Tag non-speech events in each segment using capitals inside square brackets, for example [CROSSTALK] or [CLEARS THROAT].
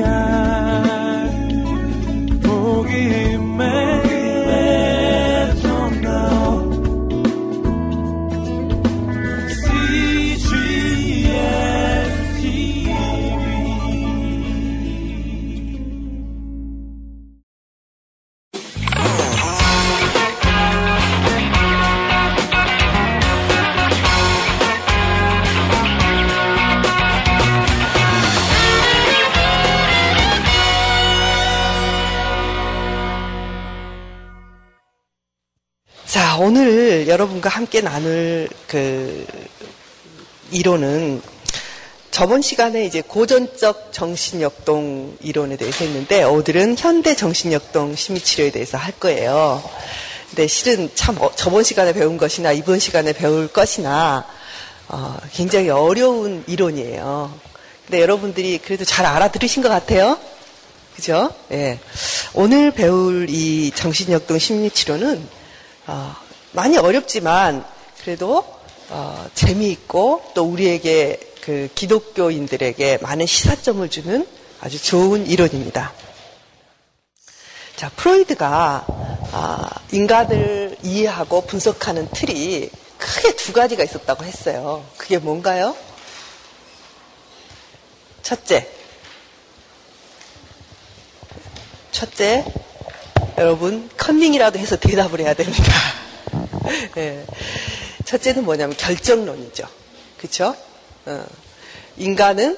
오 여러분과 함께 나눌 그 이론은 저번 시간에 이제 고전적 정신역동 이론에 대해서 했는데 오늘은 현대 정신역동 심리치료에 대해서 할 거예요. 근데 실은 참 어, 저번 시간에 배운 것이나 이번 시간에 배울 것이나 어, 굉장히 어려운 이론이에요. 근데 여러분들이 그래도 잘 알아들으신 것 같아요. 그죠? 예. 오늘 배울 이 정신역동 심리치료는 어, 많이 어렵지만 그래도 어, 재미있고 또 우리에게 그 기독교인들에게 많은 시사점을 주는 아주 좋은 이론입니다. 자, 프로이드가 아, 인간을 이해하고 분석하는 틀이 크게 두 가지가 있었다고 했어요. 그게 뭔가요? 첫째, 첫째, 여러분 컨닝이라도 해서 대답을 해야 됩니다. [LAUGHS] 네. 첫째는 뭐냐면 결정론이죠. 그렇죠? 어. 인간은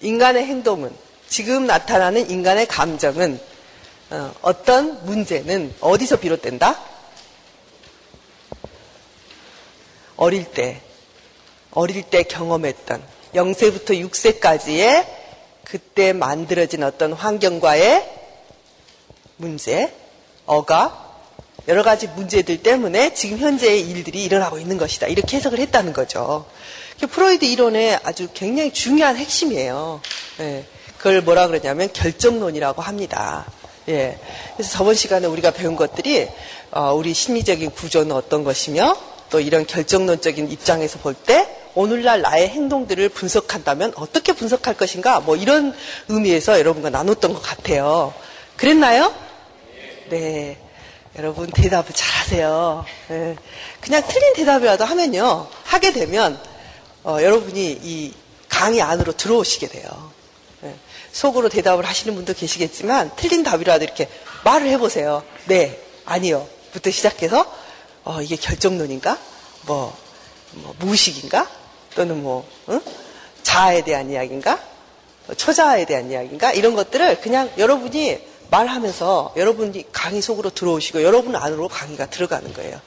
인간의 행동은 지금 나타나는 인간의 감정은 어, 어떤 문제는 어디서 비롯된다? 어릴 때, 어릴 때 경험했던 0세부터 6세까지의 그때 만들어진 어떤 환경과의 문제, 어가, 여러 가지 문제들 때문에 지금 현재의 일들이 일어나고 있는 것이다. 이렇게 해석을 했다는 거죠. 프로이드 이론의 아주 굉장히 중요한 핵심이에요. 예, 그걸 뭐라 그러냐면 결정론이라고 합니다. 예, 그래서 저번 시간에 우리가 배운 것들이 어, 우리 심리적인 구조는 어떤 것이며 또 이런 결정론적인 입장에서 볼 때 오늘날 나의 행동들을 분석한다면 어떻게 분석할 것인가 뭐 이런 의미에서 여러분과 나눴던 것 같아요. 그랬나요? 네. 여러분 대답을 잘하세요. 네. 그냥 틀린 대답이라도 하면요. 하게 되면 어, 여러분이 이 강의 안으로 들어오시게 돼요. 네. 속으로 대답을 하시는 분도 계시겠지만 틀린 답이라도 이렇게 말을 해보세요. 네, 아니요. 부터 시작해서 어, 이게 결정론인가? 뭐, 뭐 무의식인가? 또는 뭐 응? 자아에 대한 이야기인가? 초자아에 대한 이야기인가? 이런 것들을 그냥 여러분이 말하면서 여러분이 강의 속으로 들어오시고 여러분 안으로 강의가 들어가는 거예요.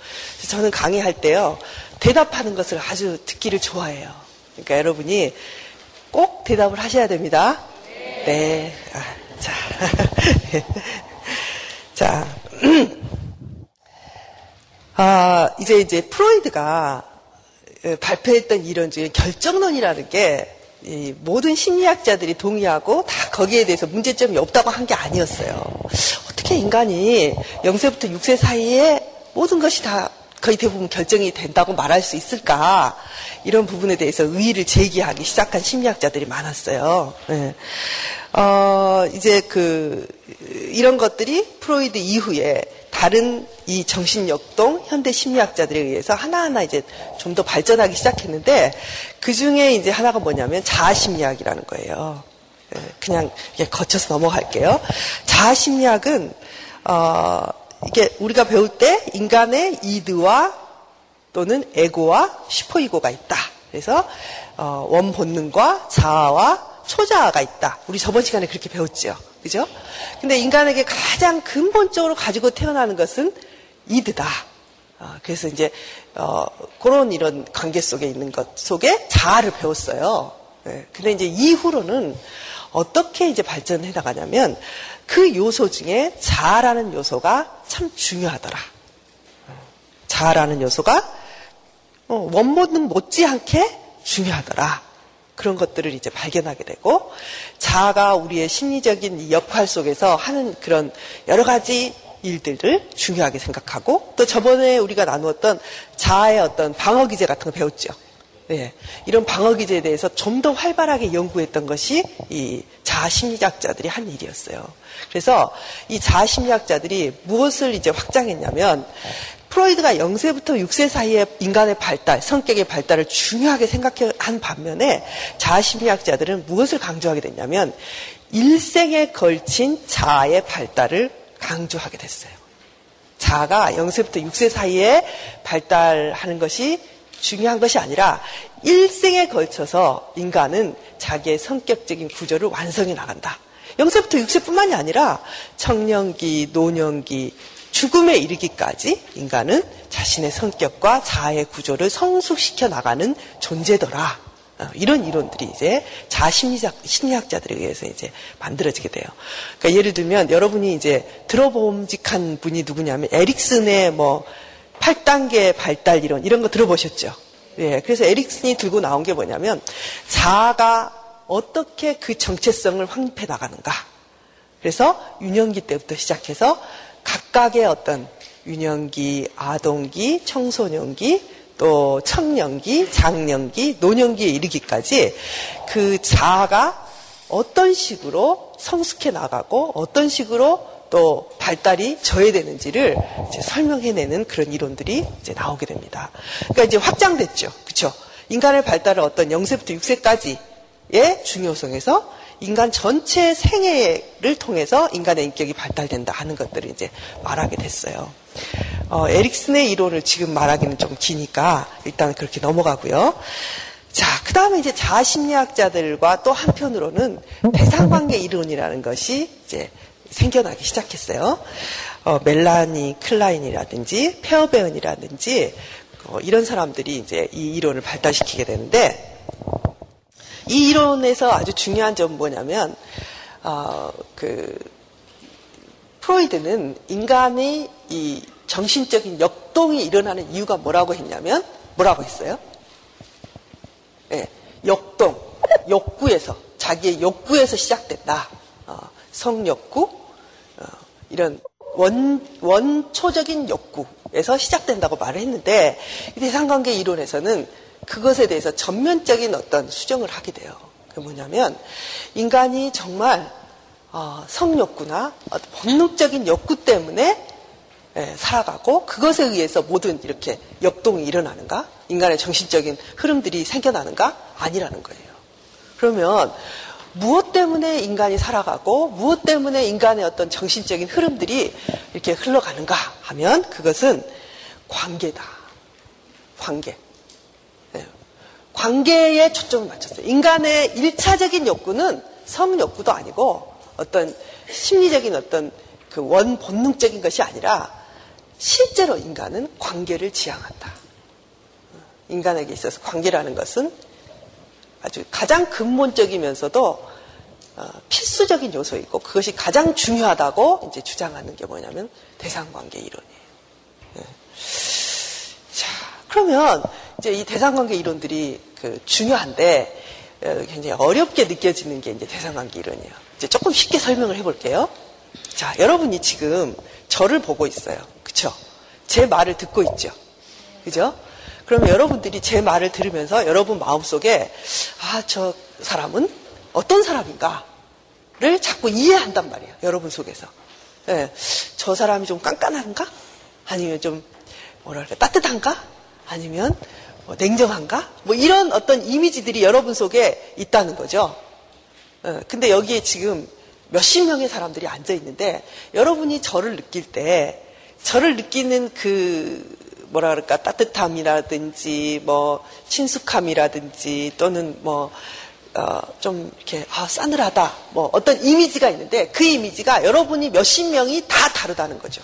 저는 강의할 때요. 대답하는 것을 아주 듣기를 좋아해요. 그러니까 여러분이 꼭 대답을 하셔야 됩니다. 네. 아, 자. [LAUGHS] 자. [CLEARS THROAT] 아, 이제 이제 프로이드가 발표했던 이론 중에 결정론이라는 게 모든 심리학자들이 동의하고 다 거기에 대해서 문제점이 없다고 한 게 아니었어요. 어떻게 인간이 0세부터 6세 사이에 모든 것이 다 거의 대부분 결정이 된다고 말할 수 있을까? 이런 부분에 대해서 의의를 제기하기 시작한 심리학자들이 많았어요. 네. 어, 이제 그, 이런 것들이 프로이드 이후에 다른 이 정신역동 현대 심리학자들에 의해서 하나하나 이제 좀 더 발전하기 시작했는데 그 중에 이제 하나가 뭐냐면 자아심리학이라는 거예요. 예, 그냥 거쳐서 넘어갈게요. 자아심리학은 어, 이게 우리가 배울 때 인간의 이드와 또는 에고와 슈퍼이고가 있다. 그래서 어, 원 본능과 자아와 초자아가 있다. 우리 저번 시간에 그렇게 배웠죠. 그죠? 근데 인간에게 가장 근본적으로 가지고 태어나는 것은 이드다. 어, 그래서 이제 어, 그런 이런 관계 속에 있는 것 속에 자아를 배웠어요. 네. 근데 이제 이후로는 어떻게 이제 발전해 나가냐면 그 요소 중에 자아라는 요소가 참 중요하더라. 자아라는 요소가 어, 원본능 못지않게 중요하더라. 그런 것들을 이제 발견하게 되고 자아가 우리의 심리적인 역할 속에서 하는 그런 여러 가지 일들을 중요하게 생각하고 또 저번에 우리가 나누었던 자아의 어떤 방어 기제 같은 거 배웠죠. 네. 이런 방어 기제에 대해서 좀 더 활발하게 연구했던 것이 이 자아 심리학자들이 한 일이었어요. 그래서 이 자아 심리학자들이 무엇을 이제 확장했냐면 프로이드가 0세부터 6세 사이에 인간의 발달, 성격의 발달을 중요하게 생각한 반면에 자아심리학자들은 무엇을 강조하게 됐냐면 일생에 걸친 자아의 발달을 강조하게 됐어요. 자아가 0세부터 6세 사이에 발달하는 것이 중요한 것이 아니라 일생에 걸쳐서 인간은 자기의 성격적인 구조를 완성해 나간다. 0세부터 6세뿐만이 아니라 청년기, 노년기, 죽음에 이르기까지 인간은 자신의 성격과 자아의 구조를 성숙시켜 나가는 존재더라. 어, 이런 이론들이 이제 자심리학 심리학자들에 의해서 이제 만들어지게 돼요. 그러니까 예를 들면 여러분이 이제 들어봄직한 분이 누구냐면 에릭슨의 뭐 8단계 발달 이론 이런 거 들어보셨죠? 예. 그래서 에릭슨이 들고 나온 게 뭐냐면 자아가 어떻게 그 정체성을 확립해 나가는가. 그래서 유년기 때부터 시작해서 각각의 어떤 유년기, 아동기, 청소년기, 또 청년기, 장년기, 노년기에 이르기까지 그 자아가 어떤 식으로 성숙해 나가고 어떤 식으로 또 발달이 저해되는지를 설명해내는 그런 이론들이 이제 나오게 됩니다. 그러니까 이제 확장됐죠. 그렇죠? 인간의 발달을 어떤 0세부터 6세까지의 중요성에서 인간 전체 생애를 통해서 인간의 인격이 발달된다 하는 것들을 이제 말하게 됐어요. 어, 에릭슨의 이론을 지금 말하기는 좀 기니까 일단 그렇게 넘어가고요. 자, 그 다음에 이제 자아심리학자들과 또 한편으로는 대상관계 이론이라는 것이 이제 생겨나기 시작했어요. 어, 멜라니 클라인이라든지 페어베언이라든지 어, 이런 사람들이 이제 이 이론을 발달시키게 되는데 이 이론에서 아주 중요한 점은 뭐냐면 어, 그 프로이드는 인간의 이 정신적인 역동이 일어나는 이유가 뭐라고 했냐면 뭐라고 했어요? 네, 역동, 욕구에서 자기의 욕구에서 시작된다. 어, 성욕구, 어, 이런 원, 원초적인 욕구에서 시작된다고 말을 했는데 대상관계 이론에서는 그것에 대해서 전면적인 어떤 수정을 하게 돼요. 그게 뭐냐면 인간이 정말 어, 성욕구나 본능적인 욕구 때문에 예, 살아가고 그것에 의해서 모든 이렇게 역동이 일어나는가? 인간의 정신적인 흐름들이 생겨나는가? 아니라는 거예요. 그러면 무엇 때문에 인간이 살아가고 무엇 때문에 인간의 어떤 정신적인 흐름들이 이렇게 흘러가는가 하면 그것은 관계다. 관계. 네. 관계에 초점을 맞췄어요. 인간의 일차적인 욕구는 성 욕구도 아니고 어떤 심리적인 어떤 그 원 본능적인 것이 아니라 실제로 인간은 관계를 지향한다. 인간에게 있어서 관계라는 것은 아주 가장 근본적이면서도 어, 필수적인 요소이고 그것이 가장 중요하다고 이제 주장하는 게 뭐냐면 대상관계 이론이에요. 네. 자, 그러면 이제 이 대상관계 이론들이 그 중요한데 어, 굉장히 어렵게 느껴지는 게 이제 대상관계 이론이에요. 이제 조금 쉽게 설명을 해볼게요. 자, 여러분이 지금 저를 보고 있어요. 그쵸? 제 말을 듣고 있죠. 그죠? 그러면 여러분들이 제 말을 들으면서 여러분 마음속에 아, 저 사람은 어떤 사람인가를 자꾸 이해한단 말이에요. 여러분 속에서. 네, 저 사람이 좀 깐깐한가? 아니면 좀 뭐랄까 따뜻한가? 아니면 뭐 냉정한가? 뭐 이런 어떤 이미지들이 여러분 속에 있다는 거죠. 네, 근데 여기에 지금 몇십 명의 사람들이 앉아 있는데 여러분이 저를 느낄 때 저를 느끼는 그 뭐라 그럴까 따뜻함이라든지 뭐 친숙함이라든지 또는 뭐 어, 좀 이렇게 아 싸늘하다 뭐 어떤 이미지가 있는데 그 이미지가 여러분이 몇십 명이 다 다르다는 거죠.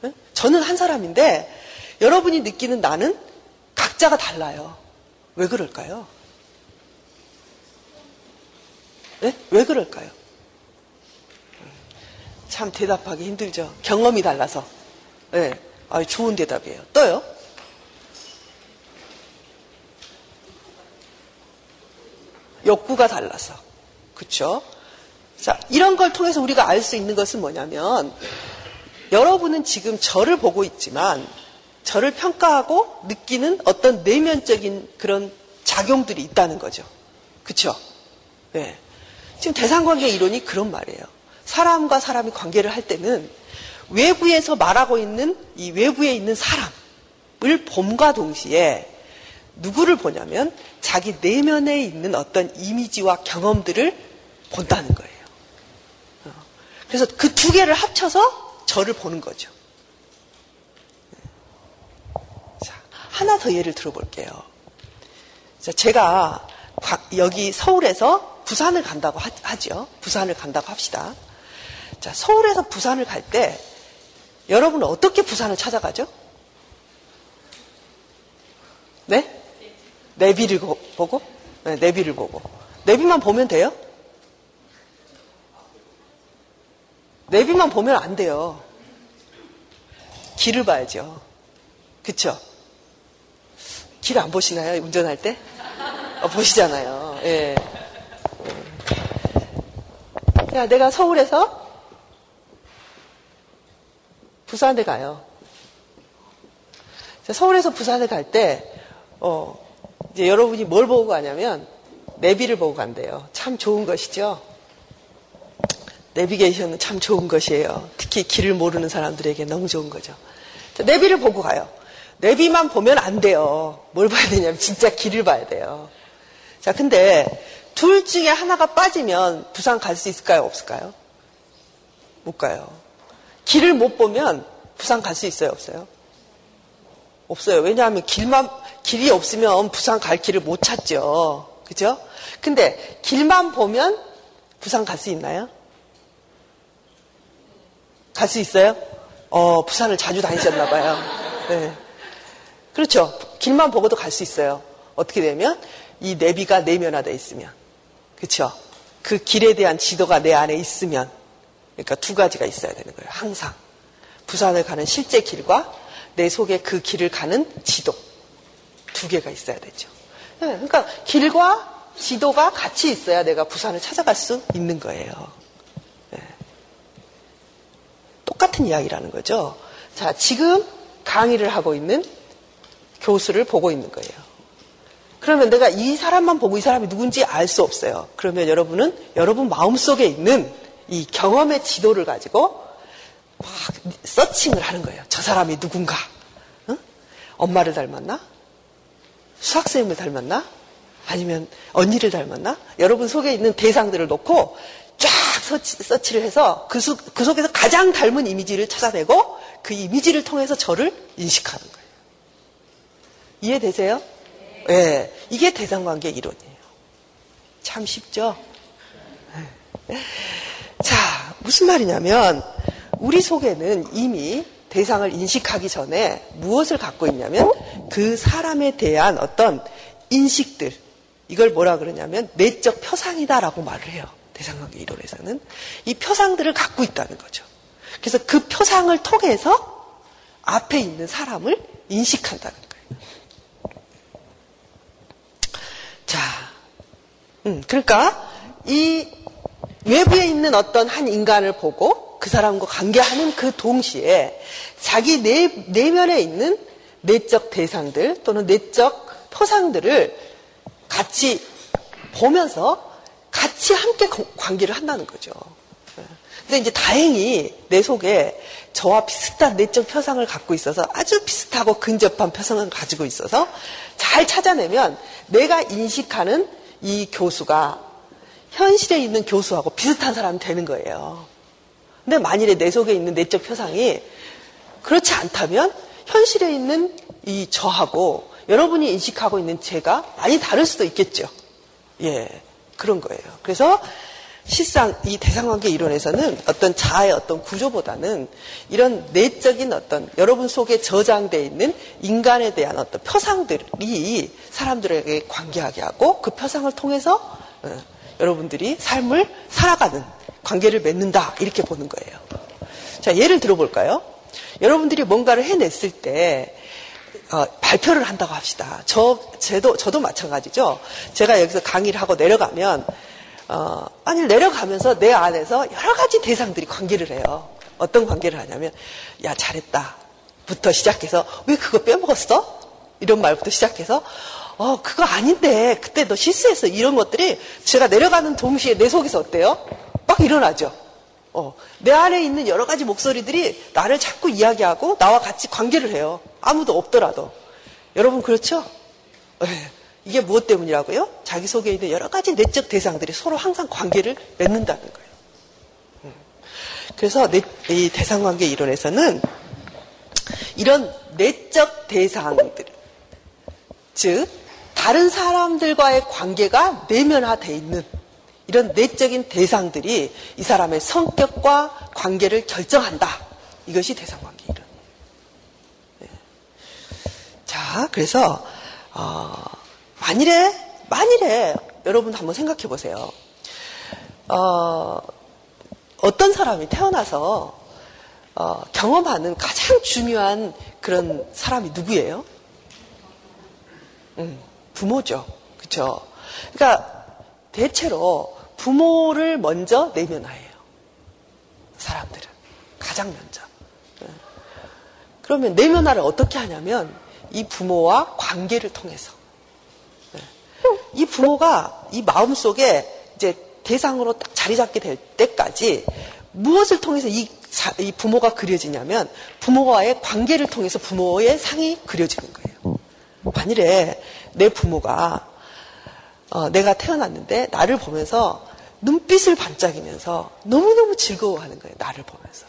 네? 저는 한 사람인데 여러분이 느끼는 나는 각자가 달라요. 왜 그럴까요? 네? 왜 그럴까요? 참 대답하기 힘들죠. 경험이 달라서. 네. 아, 좋은 대답이에요. 또요? 욕구가 달라서. 그쵸? 자, 이런 걸 통해서 우리가 알 수 있는 것은 뭐냐면, 여러분은 지금 저를 보고 있지만, 저를 평가하고 느끼는 어떤 내면적인 그런 작용들이 있다는 거죠. 그쵸? 네. 지금 대상관계 이론이 그런 말이에요. 사람과 사람이 관계를 할 때는 외부에서 말하고 있는 이 외부에 있는 사람을 봄과 동시에 누구를 보냐면 자기 내면에 있는 어떤 이미지와 경험들을 본다는 거예요. 어. 그래서 그 두 개를 합쳐서 저를 보는 거죠. 자, 하나 더 예를 들어볼게요. 자, 제가 여기 서울에서 부산을 간다고 하죠. 부산을 간다고 합시다. 자, 서울에서 부산을 갈 때 여러분은 어떻게 부산을 찾아가죠? 네? 내비를 보고? 네, 내비를 보고. 내비만 보면 돼요? 내비만 보면 안 돼요. 길을 봐야죠. 그쵸? 길 안 보시나요? 운전할 때? 어, 보시잖아요. 예. 야, 내가 서울에서 부산에 가요. 서울에서 부산에 갈 때, 어, 이제 여러분이 뭘 보고 가냐면, 내비를 보고 간대요. 참 좋은 것이죠? 내비게이션은 참 좋은 것이에요. 특히 길을 모르는 사람들에게 너무 좋은 거죠. 자, 내비를 보고 가요. 내비만 보면 안 돼요. 뭘 봐야 되냐면 진짜 길을 봐야 돼요. 자, 근데 둘 중에 하나가 빠지면 부산 갈 수 있을까요? 없을까요? 못 가요. 길을 못 보면 부산 갈 수 있어요? 없어요? 없어요. 왜냐하면 길만, 길이 없으면 부산 갈 길을 못 찾죠. 그죠? 근데 길만 보면 부산 갈 수 있나요? 갈 수 있어요? 어, 부산을 자주 다니셨나 봐요. 네. 그렇죠. 길만 보고도 갈 수 있어요. 어떻게 되면 이 내비가 내면화되어 있으면. 그렇죠. 그 길에 대한 지도가 내 안에 있으면 그러니까 두 가지가 있어야 되는 거예요. 항상. 부산을 가는 실제 길과 내 속에 그 길을 가는 지도. 두 개가 있어야 되죠. 네, 그러니까 길과 지도가 같이 있어야 내가 부산을 찾아갈 수 있는 거예요. 네. 똑같은 이야기라는 거죠. 자, 지금 강의를 하고 있는 교수를 보고 있는 거예요. 그러면 내가 이 사람만 보고 이 사람이 누군지 알 수 없어요. 그러면 여러분은 여러분 마음속에 있는 이 경험의 지도를 가지고 막 서칭을 하는 거예요. 저 사람이 누군가? 응? 엄마를 닮았나? 수학생을 닮았나? 아니면 언니를 닮았나? 여러분 속에 있는 대상들을 놓고 쫙 서치, 서치를 해서 그, 수, 그 속에서 가장 닮은 이미지를 찾아내고 그 이미지를 통해서 저를 인식하는 거예요. 이해되세요? 예. 네, 이게 대상관계 이론이에요. 참 쉽죠? 네. 자, 무슨 말이냐면, 우리 속에는 이미 대상을 인식하기 전에 무엇을 갖고 있냐면, 그 사람에 대한 어떤 인식들, 이걸 뭐라 그러냐면, 내적 표상이다라고 말을 해요. 대상관계 이론에서는. 이 표상들을 갖고 있다는 거죠. 그래서 그 표상을 통해서 앞에 있는 사람을 인식한다는 거예요. 자, 음, 그러니까 이 외부에 있는 어떤 한 인간을 보고 그 사람과 관계하는 그 동시에 자기 내, 내면에 있는 내적 대상들 또는 내적 표상들을 같이 보면서 같이 함께 관계를 한다는 거죠. 근데 이제 다행히 내 속에 저와 비슷한 내적 표상을 갖고 있어서 아주 비슷하고 근접한 표상을 가지고 있어서 잘 찾아내면 내가 인식하는 이 교수가 현실에 있는 교수하고 비슷한 사람이 되는 거예요. 근데 만일에 내 속에 있는 내적 표상이 그렇지 않다면 현실에 있는 이 저하고 여러분이 인식하고 있는 제가 많이 다를 수도 있겠죠. 예, 그런 거예요. 그래서 실상 이 대상관계 이론에서는 어떤 자아의 어떤 구조보다는 이런 내적인 어떤 여러분 속에 저장되어 있는 인간에 대한 어떤 표상들이 사람들에게 관계하게 하고 그 표상을 통해서 어, 여러분들이 삶을 살아가는 관계를 맺는다 이렇게 보는 거예요. 자 예를 들어볼까요? 여러분들이 뭔가를 해냈을 때 어, 발표를 한다고 합시다. 저 저도 저도 마찬가지죠. 제가 여기서 강의를 하고 내려가면 어, 아니 내려가면서 내 안에서 여러 가지 대상들이 관계를 해요. 어떤 관계를 하냐면 야 잘했다 부터 시작해서 왜 그거 빼먹었어? 이런 말부터 시작해서 어, 그거 아닌데, 그때 너 실수했어. 이런 것들이 제가 내려가는 동시에 내 속에서 어때요? 막 일어나죠. 어, 내 안에 있는 여러 가지 목소리들이 나를 자꾸 이야기하고 나와 같이 관계를 해요. 아무도 없더라도. 여러분, 그렇죠? 네. 이게 무엇 때문이라고요? 자기 속에 있는 여러 가지 내적 대상들이 서로 항상 관계를 맺는다는 거예요. 음. 그래서 이 대상 관계 이론에서는 이런 내적 대상들, 즉 다른 사람들과의 관계가 내면화되어 있는 이런 내적인 대상들이 이 사람의 성격과 관계를 결정한다. 이것이 대상 관계 이론. 네. 자, 그래서 어, 만일에 만일에 여러분 한번 생각해 보세요. 어, 어떤 사람이 태어나서 어, 경험하는 가장 중요한 그런 사람이 누구예요? 음, 부모죠. 그렇죠? 그러니까 대체로 부모를 먼저 내면화해요. 사람들은 가장 먼저. 예. 그러면 내면화를 어떻게 하냐면 이 부모와 관계를 통해서 예. 이 부모가 이 마음 속에 이제 대상으로 딱 자리 잡게 될 때까지 무엇을 통해서 이, 이 부모가 그려지냐면 부모와의 관계를 통해서 부모의 상이 그려지는 거예요. 만일에 내 부모가 어, 내가 태어났는데 나를 보면서 눈빛을 반짝이면서 너무너무 즐거워하는 거예요. 나를 보면서.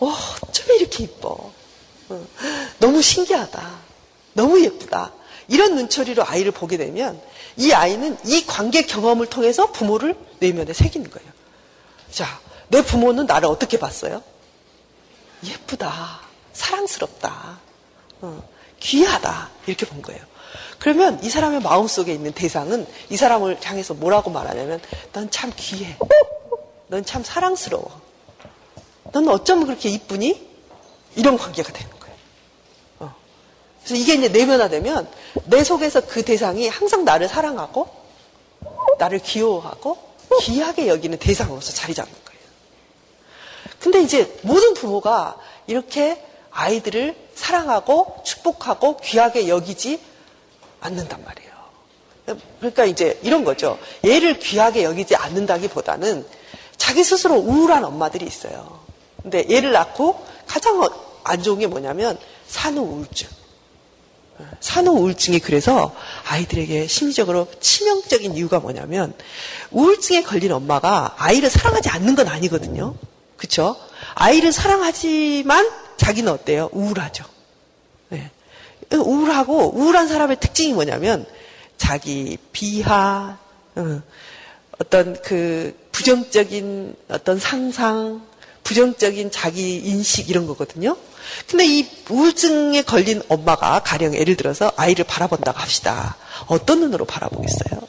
어, 어쩜 이렇게 이뻐. 어, 너무 신기하다. 너무 예쁘다. 이런 눈초리로 아이를 보게 되면 이 아이는 이 관계 경험을 통해서 부모를 내면에 새기는 거예요. 자, 내 부모는 나를 어떻게 봤어요? 예쁘다. 사랑스럽다. 어, 귀하다. 이렇게 본 거예요. 그러면 이 사람의 마음속에 있는 대상은 이 사람을 향해서 뭐라고 말하냐면 넌 참 귀해. 넌 참 사랑스러워. 넌 어쩜 그렇게 이쁘니? 이런 관계가 되는 거예요. 어. 그래서 이게 이제 내면화되면 내 속에서 그 대상이 항상 나를 사랑하고 나를 귀여워하고 귀하게 여기는 대상으로서 자리 잡는 거예요. 근데 이제 모든 부모가 이렇게 아이들을 사랑하고 축복하고 귀하게 여기지 않는단 말이에요. 그러니까 이제 이런 거죠. 얘를 귀하게 여기지 않는다기보다는 자기 스스로 우울한 엄마들이 있어요. 근데 얘를 낳고 가장 안 좋은 게 뭐냐면 산후 우울증. 산후 우울증이 그래서 아이들에게 심리적으로 치명적인 이유가 뭐냐면 우울증에 걸린 엄마가 아이를 사랑하지 않는 건 아니거든요. 그렇죠? 아이를 사랑하지만 자기는 어때요? 우울하죠. 네. 우울하고 우울한 사람의 특징이 뭐냐면 자기 비하, 어, 어떤 그 부정적인 어떤 상상, 부정적인 자기 인식 이런 거거든요. 근데 이 우울증에 걸린 엄마가 가령 예를 들어서 아이를 바라본다고 합시다. 어떤 눈으로 바라보겠어요?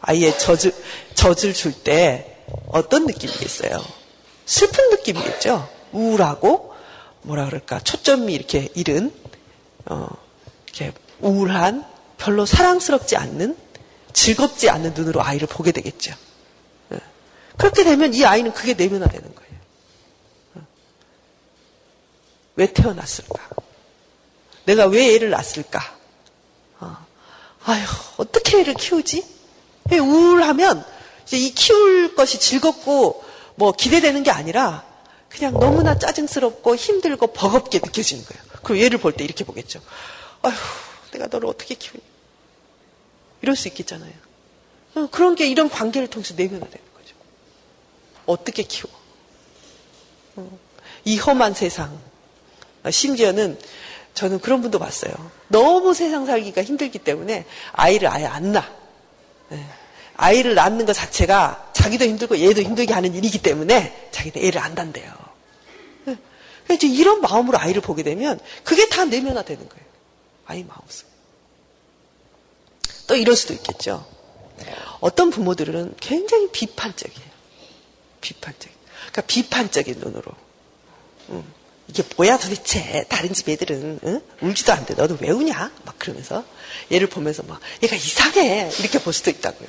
아이의 젖을, 젖을 줄 때 어떤 느낌이겠어요? 슬픈 느낌이겠죠? 우울하고, 뭐라 그럴까, 초점이 이렇게 잃은, 어, 이렇게 우울한, 별로 사랑스럽지 않는, 즐겁지 않는 눈으로 아이를 보게 되겠죠. 예. 그렇게 되면 이 아이는 그게 내면화되는 거예요. 어. 왜 태어났을까? 내가 왜 애를 낳았을까? 어. 아휴, 어떻게 애를 키우지? 우울하면 이 키울 것이 즐겁고 뭐 기대되는 게 아니라 그냥 너무나 짜증스럽고 힘들고 버겁게 느껴지는 거예요. 그럼 얘를 볼 때 이렇게 보겠죠. 아휴, 내가 너를 어떻게 키우니? 이럴 수 있겠잖아요. 어, 그런 게 이런 관계를 통해서 내면화되는 거죠. 어떻게 키워? 어, 이 험한 세상. 아, 심지어는 저는 그런 분도 봤어요. 너무 세상 살기가 힘들기 때문에 아이를 아예 안 낳아. 네. 아이를 낳는 것 자체가 자기도 힘들고 얘도 힘들게 하는 일이기 때문에 자기는 애를 안 단대요. 네. 그래서 이런 마음으로 아이를 보게 되면 그게 다 내면화되는 거예요. 아이 마음속. 또 이럴 수도 있겠죠. 어떤 부모들은 굉장히 비판적이에요. 비판적. 그러니까 비판적인 눈으로. 음, 이게 뭐야 도대체 다른 집 애들은 응? 울지도 않는데 너도 왜 우냐? 막 그러면서 얘를 보면서 막 얘가 이상해 이렇게 볼 수도 있다고요.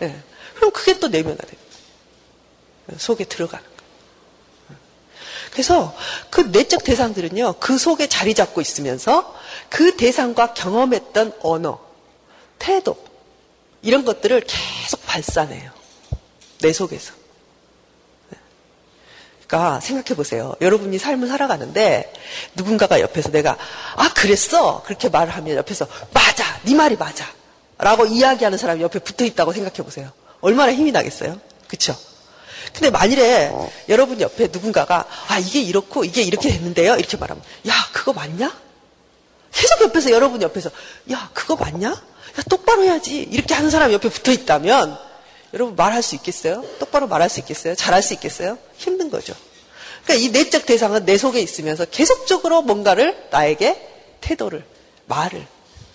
네. 그럼 그게 또 내면화돼요. 속에 들어가는 거예요. 그래서 그 내적 대상들은요, 그 속에 자리 잡고 있으면서 그 대상과 경험했던 언어, 태도, 이런 것들을 계속 발산해요. 내 속에서. 그러니까 생각해 보세요. 여러분이 삶을 살아가는데 누군가가 옆에서 내가 아 그랬어 그렇게 말을 하면 옆에서 맞아 네 말이 맞아 라고 이야기하는 사람이 옆에 붙어 있다고 생각해 보세요. 얼마나 힘이 나겠어요? 그쵸? 근데 만일에 어. 여러분 옆에 누군가가 아 이게 이렇고 이게 이렇게 됐는데요 이렇게 말하면 야 그거 맞냐? 계속 옆에서 여러분 옆에서 야 그거 맞냐? 야 똑바로 해야지 이렇게 하는 사람이 옆에 붙어 있다면 여러분 말할 수 있겠어요? 똑바로 말할 수 있겠어요? 잘할 수 있겠어요? 힘든 거죠. 그러니까 이 내적 대상은 내 속에 있으면서 계속적으로 뭔가를 나에게 태도를, 말을,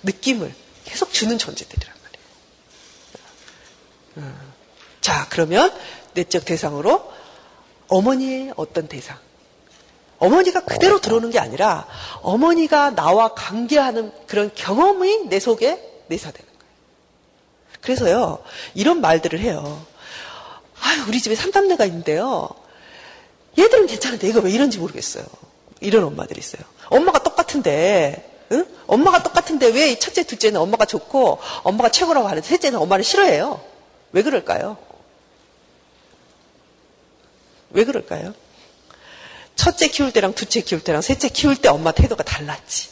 느낌을 계속 주는 존재들이란 말이에요. 음. 자, 그러면 내적 대상으로 어머니의 어떤 대상. 어머니가 그대로 들어오는 게 아니라 어머니가 나와 관계하는 그런 경험이 내 속에 내사되는 그래서요, 이런 말들을 해요. 아유, 우리 집에 삼남매가 있는데요. 얘들은 괜찮은데 얘가 왜 이런지 모르겠어요. 이런 엄마들이 있어요. 엄마가 똑같은데, 응? 엄마가 똑같은데 왜 첫째, 둘째는 엄마가 좋고 엄마가 최고라고 하는데 셋째는 엄마를 싫어해요. 왜 그럴까요? 왜 그럴까요? 첫째 키울 때랑 둘째 키울 때랑 셋째 키울 때 엄마 태도가 달랐지.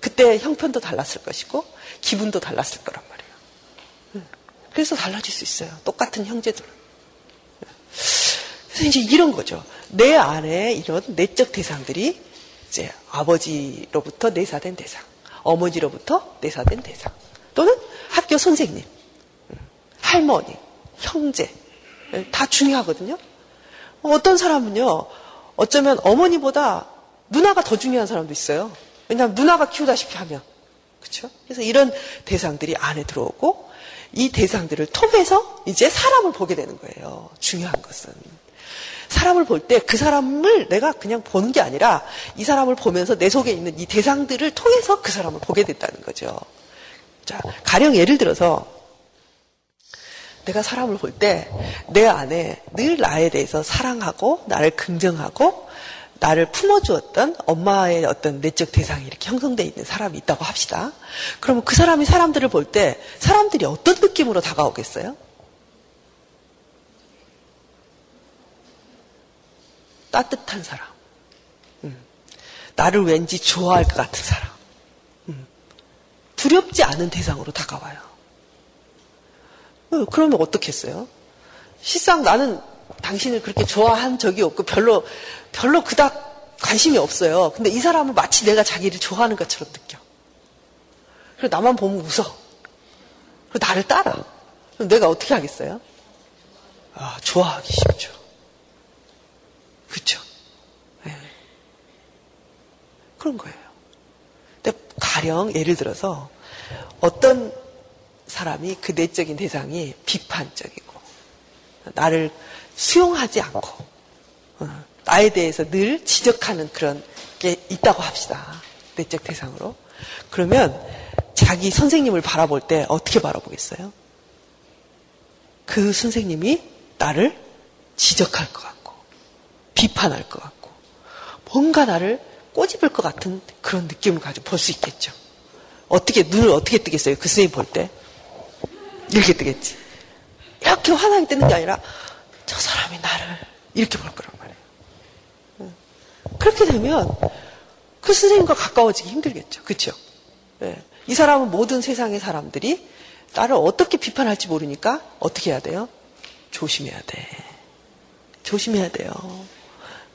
그때 형편도 달랐을 것이고 기분도 달랐을 거란 말이에요. 그래서 달라질 수 있어요. 똑같은 형제들은. 그래서 이제 이런 거죠. 내 안에 이런 내적 대상들이 이제 아버지로부터 내사된 대상, 어머니로부터 내사된 대상, 또는 학교 선생님, 할머니, 형제, 다 중요하거든요. 어떤 사람은요, 어쩌면 어머니보다 누나가 더 중요한 사람도 있어요. 왜냐하면 누나가 키우다시피 하면. 그렇죠? 그래서 이런 대상들이 안에 들어오고 이 대상들을 통해서 이제 사람을 보게 되는 거예요. 중요한 것은. 사람을 볼 때 그 사람을 내가 그냥 보는 게 아니라 이 사람을 보면서 내 속에 있는 이 대상들을 통해서 그 사람을 보게 된다는 거죠. 자, 가령 예를 들어서 내가 사람을 볼 때 내 안에 늘 나에 대해서 사랑하고 나를 긍정하고 나를 품어주었던 엄마의 어떤 내적 대상이 이렇게 형성되어 있는 사람이 있다고 합시다. 그러면 그 사람이 사람들을 볼 때 사람들이 어떤 느낌으로 다가오겠어요? 따뜻한 사람. 음. 나를 왠지 좋아할 것 같은 사람. 음. 두렵지 않은 대상으로 다가와요. 어, 그러면 어떻겠어요? 실상 나는 당신을 그렇게 좋아한 적이 없고 별로 별로 그닥 관심이 없어요. 근데 이 사람은 마치 내가 자기를 좋아하는 것처럼 느껴. 그리고 나만 보면 웃어. 그리고 나를 따라. 그럼 내가 어떻게 하겠어요? 아, 좋아하기 쉽죠. 그렇죠? 네. 그런 거예요. 근데 가령 예를 들어서 어떤 사람이 그 내적인 대상이 비판적이고 나를 수용하지 않고 어, 나에 대해서 늘 지적하는 그런 게 있다고 합시다. 내적 대상으로. 그러면 자기 선생님을 바라볼 때 어떻게 바라보겠어요? 그 선생님이 나를 지적할 것 같고, 비판할 것 같고, 뭔가 나를 꼬집을 것 같은 그런 느낌을 가지고 볼 수 있겠죠. 어떻게, 눈을 어떻게 뜨겠어요? 그 선생님 볼 때? 이렇게 뜨겠지. 이렇게 환하게 뜨는 게 아니라, 저 사람이 나를 이렇게 볼 거란 말이에요. 그렇게 되면 그 선생님과 가까워지기 힘들겠죠. 그렇죠? 네. 이 사람은 모든 세상의 사람들이 나를 어떻게 비판할지 모르니까 어떻게 해야 돼요? 조심해야 돼. 조심해야 돼요.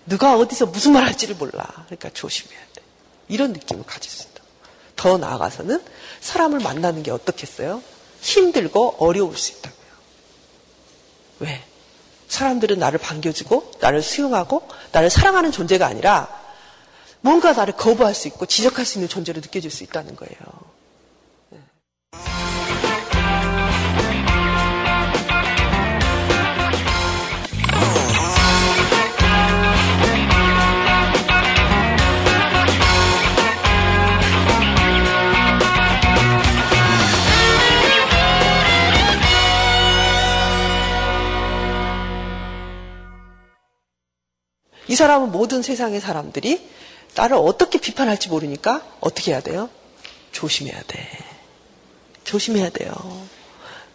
누가 어디서 무슨 말 할지를 몰라. 그러니까 조심해야 돼. 이런 느낌을 가질 수 있다. 더 나아가서는 사람을 만나는 게 어떻겠어요? 힘들고 어려울 수 있다고요. 왜? 사람들은 나를 반겨주고 나를 수용하고 나를 사랑하는 존재가 아니라 뭔가 나를 거부할 수 있고 지적할 수 있는 존재로 느껴질 수 있다는 거예요. 사람은 모든 세상의 사람들이 나를 어떻게 비판할지 모르니까 어떻게 해야 돼요? 조심해야 돼. 조심해야 돼요.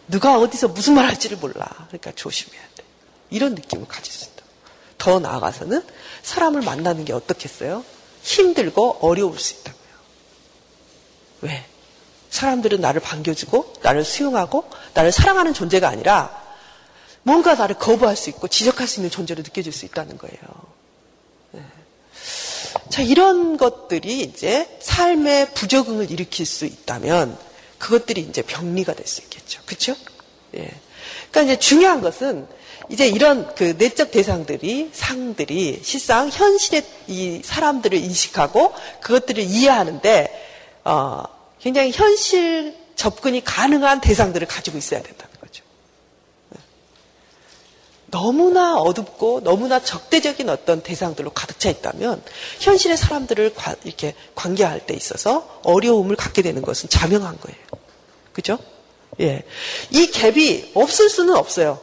누가 어디서 무슨 말 할지를 몰라. 그러니까 조심해야 돼. 이런 느낌을 가질 수 있다. 더 나아가서는 사람을 만나는 게 어떻겠어요? 힘들고 어려울 수 있다고요. 왜? 사람들은 나를 반겨주고, 나를 수용하고, 나를 사랑하는 존재가 아니라, 뭔가 나를 거부할 수 있고, 지적할 수 있는 존재로 느껴질 수 있다는 거예요. 네. 자, 이런 것들이 이제 삶의 부적응을 일으킬 수 있다면, 그것들이 이제 병리가 될 수 있겠죠. 그렇죠? 예. 그러니까 이제 중요한 것은 이제 이런 그 내적 대상들이 상들이 실상 현실의 이 사람들을 인식하고 그것들을 이해하는데 어, 굉장히 현실 접근이 가능한 대상들을 가지고 있어야. 예. 너무나 어둡고 너무나 적대적인 어떤 대상들로 가득 차 있다면 현실의 사람들을 이렇게 관계할 때 있어서 어려움을 갖게 되는 것은 자명한 거예요. 그죠? 예. 이 갭이 없을 수는 없어요.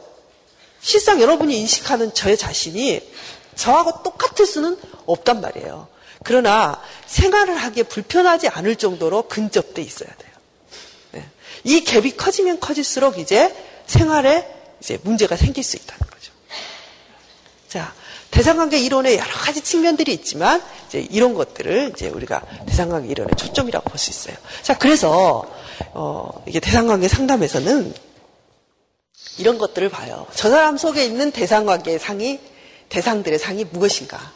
실상 여러분이 인식하는 저의 자신이 저하고 똑같을 수는 없단 말이에요. 그러나 생활을 하기에 불편하지 않을 정도로 근접돼 있어야 돼요. 예. 이 갭이 커지면 커질수록 이제 생활에 이제 문제가 생길 수 거죠. 자, 대상관계 이론의 여러 가지 측면들이 있지만 이제 이런 것들을 이제 우리가 대상관계 이론의 초점이라고 볼 수 있어요. 자, 그래서 어, 이게 대상관계 상담에서는 이런 것들을 봐요. 저 사람 속에 있는 대상관계의 상이, 대상들의 상이 무엇인가?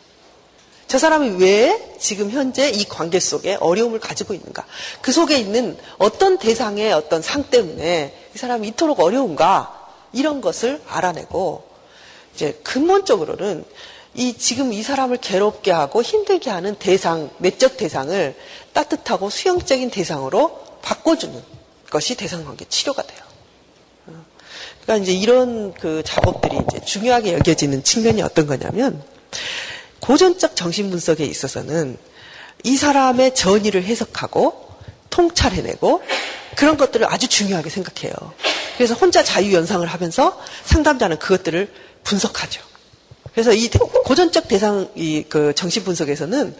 저 사람이 왜 지금 현재 이 관계 속에 어려움을 가지고 있는가? 그 속에 있는 어떤 대상의 어떤 상 때문에 이 사람이 이토록 어려운가? 이런 것을 알아내고, 이제 근본적으로는 이 지금 이 사람을 괴롭게 하고 힘들게 하는 대상, 내적 대상을 따뜻하고 수용적인 대상으로 바꿔주는 것이 대상 관계 치료가 돼요. 그러니까 이제 이런 그 작업들이 이제 중요하게 여겨지는 측면이 어떤 거냐면 고전적 정신 분석에 있어서는 이 사람의 전의를 해석하고 통찰해내고 그런 것들을 아주 중요하게 생각해요. 그래서 혼자 자유 연상을 하면서 상담자는 그것들을 분석하죠. 그래서 이 고전적 대상 이 그 정신 분석에서는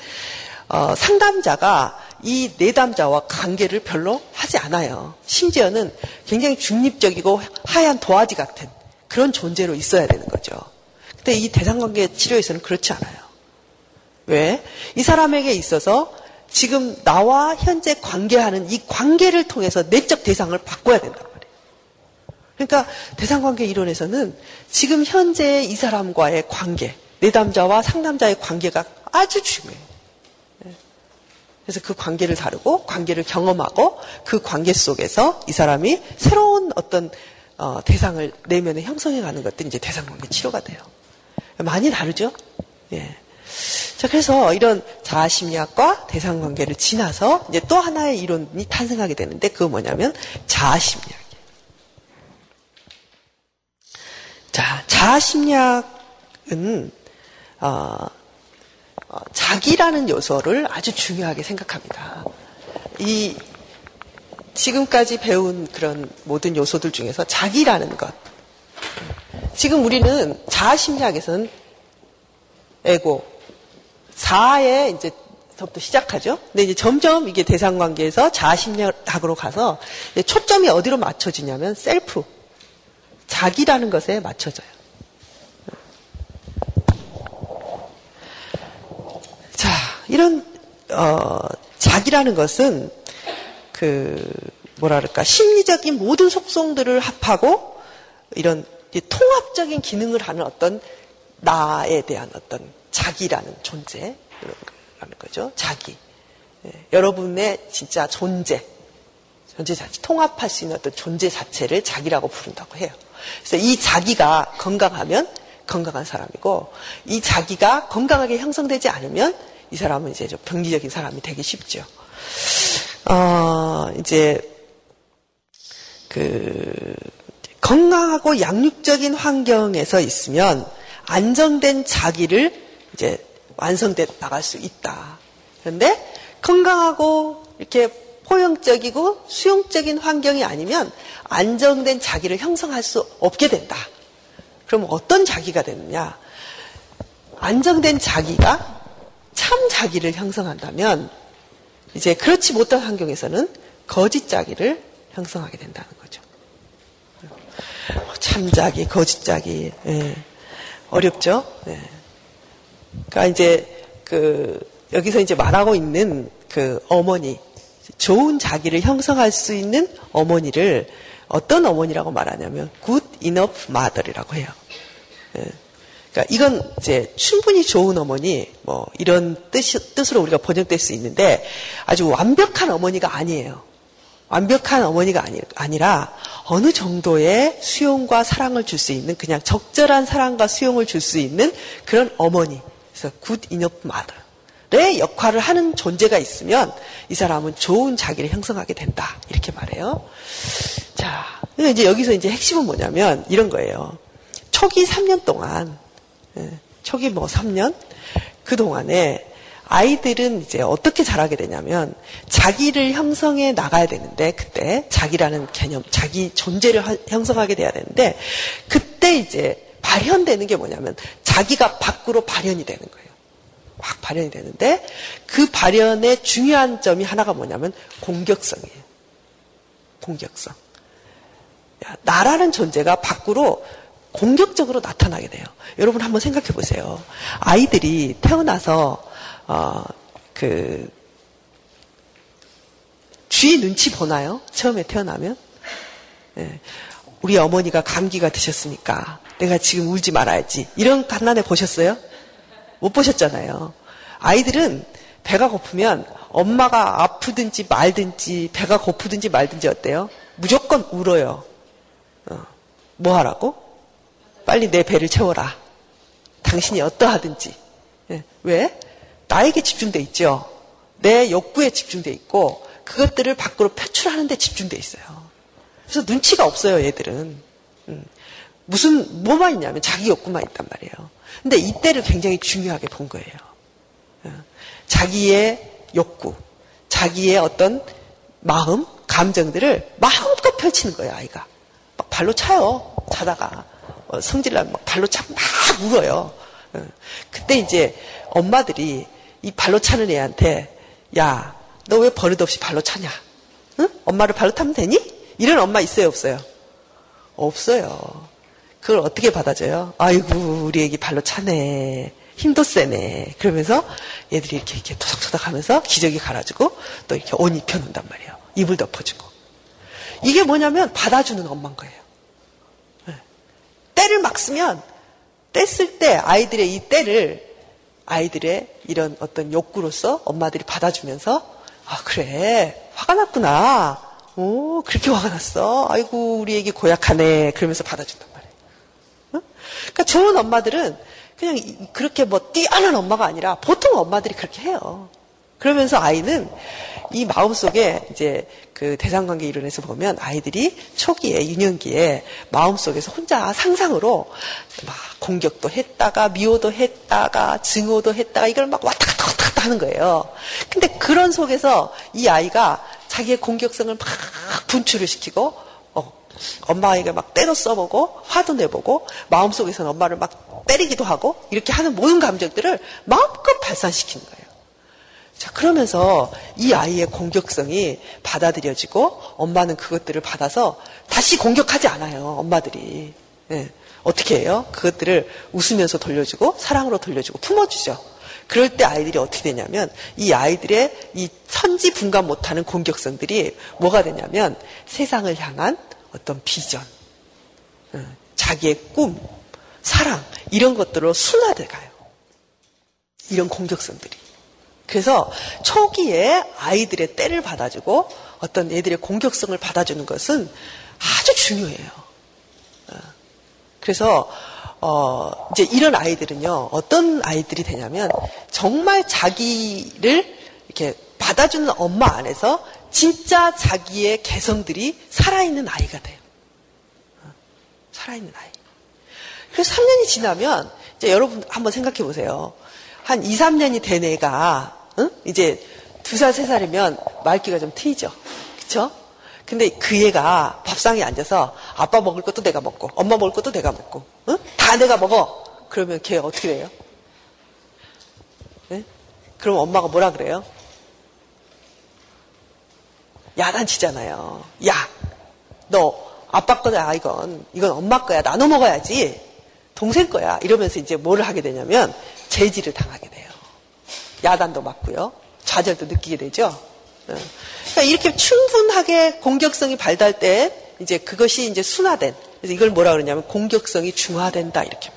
어, 상담자가 이 내담자와 관계를 별로 하지 않아요. 심지어는 굉장히 중립적이고 하얀 도화지 같은 그런 존재로 있어야 되는 거죠. 근데 이 대상관계 치료에서는 그렇지 않아요. 왜? 이 사람에게 있어서 지금 나와 현재 관계하는 이 관계를 통해서 내적 대상을 바꿔야 말이에요. 그러니까 대상관계 이론에서는 지금 현재 이 사람과의 관계, 내담자와 상담자의 관계가 아주 중요해요. 그래서 그 관계를 다루고 관계를 경험하고 그 관계 속에서 이 사람이 새로운 어떤 어, 대상을 내면에 형성해 가는 것들이 이제 대상 관계 치료가 돼요. 많이 다르죠? 예. 자, 그래서 이런 자아심리학과 대상 관계를 지나서 이제 또 하나의 이론이 탄생하게 되는데 그거 뭐냐면 자아심리학이에요. 자, 자아심리학은 어, 어, 자기라는 요소를 아주 중요하게 생각합니다. 이 지금까지 배운 그런 모든 요소들 중에서 자기라는 것. 지금 우리는 자아심리학에서는 에고, 자아에 이제 부터 시작하죠. 근데 이제 점점 이게 대상 관계에서 자아심리학으로 가서 초점이 어디로 맞춰지냐면 셀프, 자기라는 것에 맞춰져요. 이런 어, 자기라는 것은 그 뭐랄까 심리적인 모든 속성들을 합하고 이런 통합적인 기능을 하는 어떤 나에 대한 어떤 자기라는 존재 라는 거죠. 자기. 네, 여러분의 진짜 존재, 존재 자체, 통합할 수 있는 어떤 존재 자체를 자기라고 부른다고 해요. 그래서 이 자기가 건강하면 건강한 사람이고, 이 자기가 건강하게 형성되지 않으면 이 사람은 이제 좀 병리적인 사람이 되기 쉽죠. 어, 이제, 그, 건강하고 양육적인 환경에서 있으면 안정된 자기를 이제 완성돼 나갈 수 있다. 그런데 건강하고 이렇게 포용적이고 수용적인 환경이 아니면 안정된 자기를 형성할 수 없게 된다. 그럼 어떤 자기가 되느냐? 안정된 자기가 참 자기를 형성한다면 이제 그렇지 못한 환경에서는 거짓 자기를 형성하게 된다는 거죠. 참 자기, 거짓 자기, 예. 어렵죠? 예. 그러니까 이제 그 여기서 이제 말하고 있는 그 어머니, 좋은 자기를 형성할 수 있는 어머니를 어떤 어머니라고 말하냐면 good enough mother이라고 해요. 예. 그러니까 이건 이제 충분히 좋은 어머니 뭐 이런 뜻, 뜻으로 우리가 번역될 수 있는데 아주 완벽한 어머니가 아니에요. 완벽한 어머니가 아니, 아니라 어느 정도의 수용과 사랑을 줄 수 있는 그냥 적절한 사랑과 수용을 줄 수 있는 그런 어머니. 그래서 good enough mother 의 역할을 하는 존재가 있으면 이 사람은 좋은 자기를 형성하게 된다. 이렇게 말해요. 자, 이제 여기서 이제 핵심은 뭐냐면 이런 거예요. 초기 3년 동안, 예, 초기 뭐 3년? 그 동안에 아이들은 이제 어떻게 자라게 되냐면 자기를 형성해 나가야 되는데 그때 자기라는 개념, 자기 존재를 형성하게 돼야 되는데 그때 이제 발현되는 게 뭐냐면 자기가 밖으로 발현이 되는 거예요. 확 발현이 되는데 그 발현의 중요한 점이 하나가 뭐냐면 공격성이에요. 공격성. 나라는 존재가 밖으로 공격적으로 나타나게 돼요. 여러분 한번 생각해 보세요. 아이들이 태어나서 어, 그 쥐 눈치 보나요? 처음에 태어나면? 네. 우리 어머니가 감기가 드셨으니까 내가 지금 울지 말아야지. 이런 갓난애 보셨어요? 못 보셨잖아요. 아이들은 배가 고프면 엄마가 아프든지 말든지 배가 고프든지 말든지 어때요? 무조건 울어요. 어. 뭐 하라고? 빨리 내 배를 채워라. 당신이 어떠하든지. 네. 왜? 나에게 집중돼 있죠. 내 욕구에 집중돼 있고 그것들을 밖으로 표출하는 데 집중돼 있어요. 그래서 눈치가 없어요, 얘들은. 음. 무슨 뭐만 있냐면 자기 욕구만 있단 말이에요. 근데 이때를 굉장히 중요하게 본 거예요. 어. 자기의 욕구, 자기의 어떤 마음, 감정들을 마음껏 펼치는 거예요, 아이가. 막 발로 차요, 자다가. 어, 성질나면 막 발로 차고 막 울어요. 어. 그때 이제 엄마들이 이 발로 차는 애한테 야, 너 왜 버릇없이 발로 차냐? 응? 엄마를 발로 타면 되니? 이런 엄마 있어요, 없어요? 없어요. 그걸 어떻게 받아줘요? 아이고, 우리 애기 발로 차네. 힘도 세네. 그러면서 얘들이 이렇게, 이렇게 토닥토닥 하면서 기저귀 갈아주고 또 이렇게 옷 입혀놓는단 말이에요. 이불 덮어주고. 이게 뭐냐면 받아주는 엄마인 거예요. 네. 때를 막 쓰면 뗐을 때 아이들의 이 때를 아이들의 이런 어떤 욕구로서 엄마들이 받아주면서 아 그래 화가 났구나 오 그렇게 화가 났어 아이고 우리 애기 고약하네 그러면서 받아준단 말이에요 응? 그러니까 좋은 엄마들은 그냥 그렇게 뭐 뛰어난 엄마가 아니라 보통 엄마들이 그렇게 해요 그러면서 아이는 이 마음속에 이제 그 대상관계 이론에서 보면 아이들이 초기에 유년기에 마음속에서 혼자 상상으로 막 공격도 했다가 미워도 했다가 증오도 했다가 이걸 막 왔다 갔다 왔다 갔다 하는 거예요. 근데 그런 속에서 이 아이가 자기의 공격성을 막 분출을 시키고 어, 엄마에게 막 때려 써보고 화도 내보고 마음속에서는 엄마를 막 때리기도 하고 이렇게 하는 모든 감정들을 마음껏 발산시키는 거예요. 자, 그러면서 이 아이의 공격성이 받아들여지고 엄마는 그것들을 받아서 다시 공격하지 않아요. 엄마들이. 네. 어떻게 해요? 그것들을 웃으면서 돌려주고 사랑으로 돌려주고 품어주죠. 그럴 때 아이들이 어떻게 되냐면 이 아이들의 이 선지 분간 못하는 공격성들이 뭐가 되냐면 세상을 향한 어떤 비전, 자기의 꿈, 사랑 이런 것들로 순화돼 가요. 이런 공격성들이. 그래서 초기에 아이들의 때를 받아주고 어떤 애들의 공격성을 받아주는 것은 아주 중요해요. 어. 그래서 어, 이제 이런 아이들은요, 어떤 아이들이 되냐면, 정말 자기를 이렇게 받아주는 엄마 안에서 진짜 자기의 개성들이 살아있는 아이가 돼요. 어, 살아있는 아이. 그래서 3년이 지나면, 이제 여러분 한번 생각해 보세요. 한 2, 3년이 된 애가 응? 이제 두 살, 세 살이면 말귀가 좀 트이죠. 그쵸? 근데 그 애가 밥상에 앉아서 아빠 먹을 것도 내가 먹고, 엄마 먹을 것도 내가 먹고, 응? 다 내가 먹어. 그러면 걔 어떻게 돼요? 네? 그럼 엄마가 뭐라 그래요? 야단치잖아요. 야, 너 아빠 거야 이건 이건 엄마 거야 나눠 먹어야지 동생 거야 이러면서 이제 뭐를 하게 되냐면 제지를 당하게 돼요. 야단도 맞고요. 좌절도 느끼게 되죠. 어. 그러니까 이렇게 충분하게 공격성이 발달 때 이제 그것이 이제 순화된 그래서 이걸 뭐라 그러냐면 공격성이 중화된다 이렇게.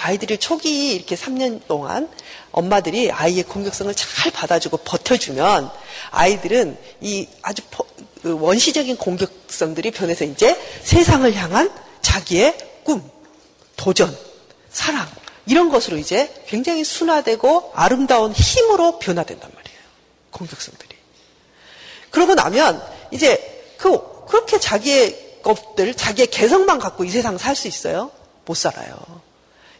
아이들이 초기 이렇게 3년 동안 엄마들이 아이의 공격성을 잘 받아주고 버텨주면 아이들은 이 아주 그 원시적인 공격성들이 변해서 이제 세상을 향한 자기의 꿈, 도전, 사랑 이런 것으로 이제 굉장히 순화되고 아름다운 힘으로 변화된단 말이에요. 공격성들이. 그러고 나면 이제 그 그렇게 자기의 것들, 자기의 개성만 갖고 이 세상 살 수 있어요? 못 살아요.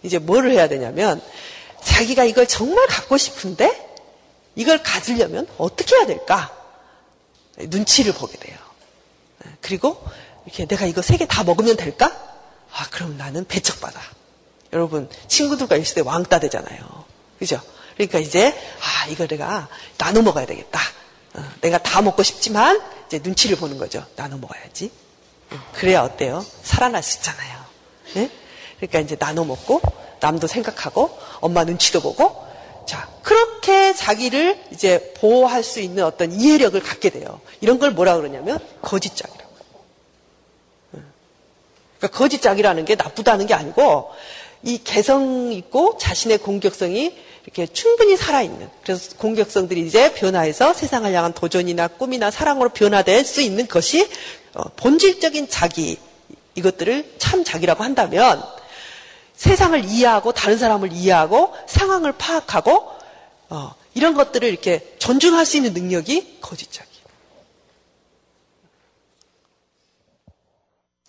이제 뭐를 해야 되냐면 자기가 이걸 정말 갖고 싶은데 이걸 가지려면 어떻게 해야 될까? 눈치를 보게 돼요. 그리고 이렇게 내가 이거 세 개 다 먹으면 될까? 아, 그럼 나는 배척받아. 여러분, 친구들과 있을 때 왕따 되잖아요. 그죠? 그러니까 이제, 아, 이거 내가 나눠 먹어야 되겠다. 어, 내가 다 먹고 싶지만, 이제 눈치를 보는 거죠. 나눠 먹어야지. 그래야 어때요? 살아날 수 있잖아요. 네? 그러니까 이제 나눠 먹고, 남도 생각하고, 엄마 눈치도 보고, 자, 그렇게 자기를 이제 보호할 수 있는 어떤 이해력을 갖게 돼요. 이런 걸 뭐라 그러냐면, 거짓짝이라고. 그러니까 거짓짝이라는 게 나쁘다는 게 아니고, 이 개성 있고 자신의 공격성이 이렇게 충분히 살아있는 그래서 공격성들이 이제 변화해서 세상을 향한 도전이나 꿈이나 사랑으로 변화될 수 있는 것이 어, 본질적인 자기 이것들을 참 자기라고 한다면 세상을 이해하고 다른 사람을 이해하고 상황을 파악하고 어, 이런 것들을 이렇게 존중할 수 있는 능력이 거짓자기.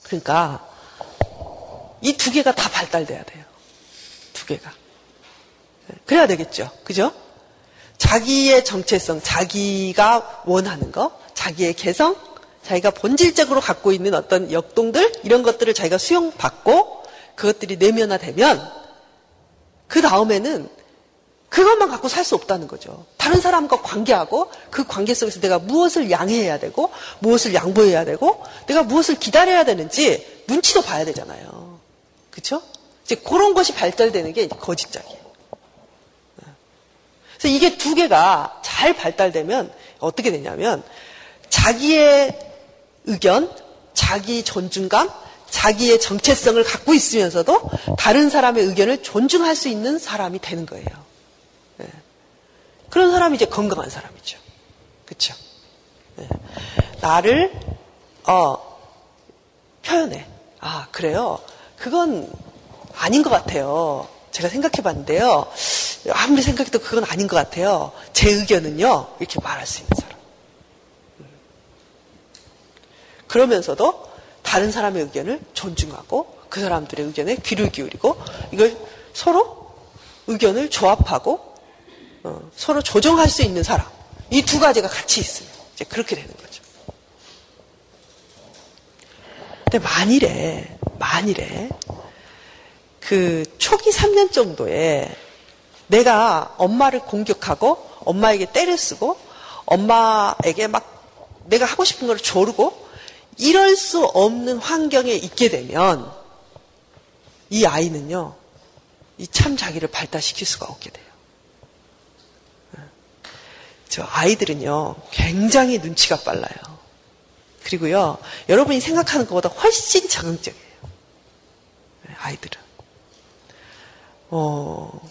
그러니까 이 두 개가 다 발달돼야 돼요. 두 개가. 그래야 되겠죠. 그죠? 자기의 정체성, 자기가 원하는 거, 자기의 개성, 자기가 본질적으로 갖고 있는 어떤 역동들, 이런 것들을 자기가 수용받고 그것들이 내면화되면 그 다음에는 그것만 갖고 살 수 없다는 거죠. 다른 사람과 관계하고 그 관계 속에서 내가 무엇을 양해해야 되고 무엇을 양보해야 되고 내가 무엇을 기다려야 되는지 눈치도 봐야 되잖아요. 그렇죠? 이제 그런 것이 발달되는 게 거짓장이에요. 그래서 이게 두 개가 잘 발달되면 어떻게 되냐면 자기의 의견, 자기 존중감, 자기의 정체성을 갖고 있으면서도 다른 사람의 의견을 존중할 수 있는 사람이 되는 거예요. 네. 그런 사람이 이제 건강한 사람이죠. 그렇죠? 네. 나를 어, 표현해. 아 그래요. 그건 아닌 것 같아요. 제가 생각해 봤는데요. 아무리 생각해도 그건 아닌 것 같아요. 제 의견은요. 이렇게 말할 수 있는 사람. 음. 그러면서도 다른 사람의 의견을 존중하고 그 사람들의 의견에 귀를 기울이고 이걸 서로 의견을 조합하고 어, 서로 조정할 수 있는 사람. 이 두 가지가 같이 있으면 이제 그렇게 되는 거죠. 근데 만일에 만일에 그 초기 3년 정도에 내가 엄마를 공격하고 엄마에게 때려 쓰고 엄마에게 막 내가 하고 싶은 걸 조르고 이럴 수 없는 환경에 있게 되면 이 아이는요, 이 참 자기를 발달시킬 수가 없게 돼요. 저 아이들은요, 굉장히 눈치가 빨라요. 그리고요, 여러분이 생각하는 것보다 훨씬 적응적이에요. 아이들은. 어,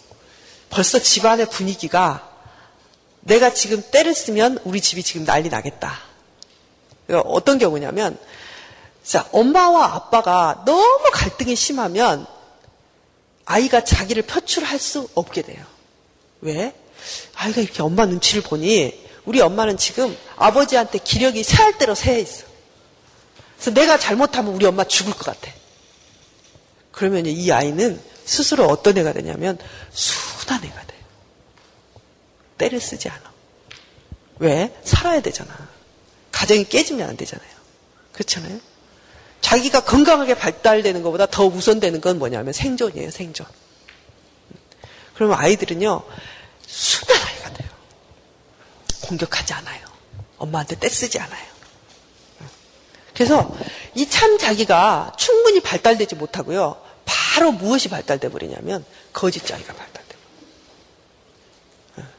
벌써 집안의 분위기가 내가 지금 때를 쓰면 우리 집이 지금 난리 나겠다. 그러니까 어떤 경우냐면, 자, 엄마와 아빠가 너무 갈등이 심하면 아이가 자기를 표출할 수 없게 돼요. 왜? 아이가 이렇게 엄마 눈치를 보니 우리 엄마는 지금 아버지한테 기력이 새할 대로 새해 있어. 그래서 내가 잘못하면 우리 엄마 죽을 것 같아. 그러면 이 아이는 스스로 어떤 애가 되냐면 순한 애가 돼요. 때를 쓰지 않아. 왜? 살아야 되잖아. 가정이 깨지면 안 되잖아요. 그렇잖아요? 자기가 건강하게 발달되는 것보다 더 우선되는 건 뭐냐면 생존이에요, 생존. 그러면 아이들은요, 순한 아이가 돼요. 공격하지 않아요. 엄마한테 떼쓰지 않아요. 그래서 이 참 자기가 충분히 발달되지 못하고요. 바로 무엇이 발달돼 버리냐면 거짓 자기가 발달돼 버려요.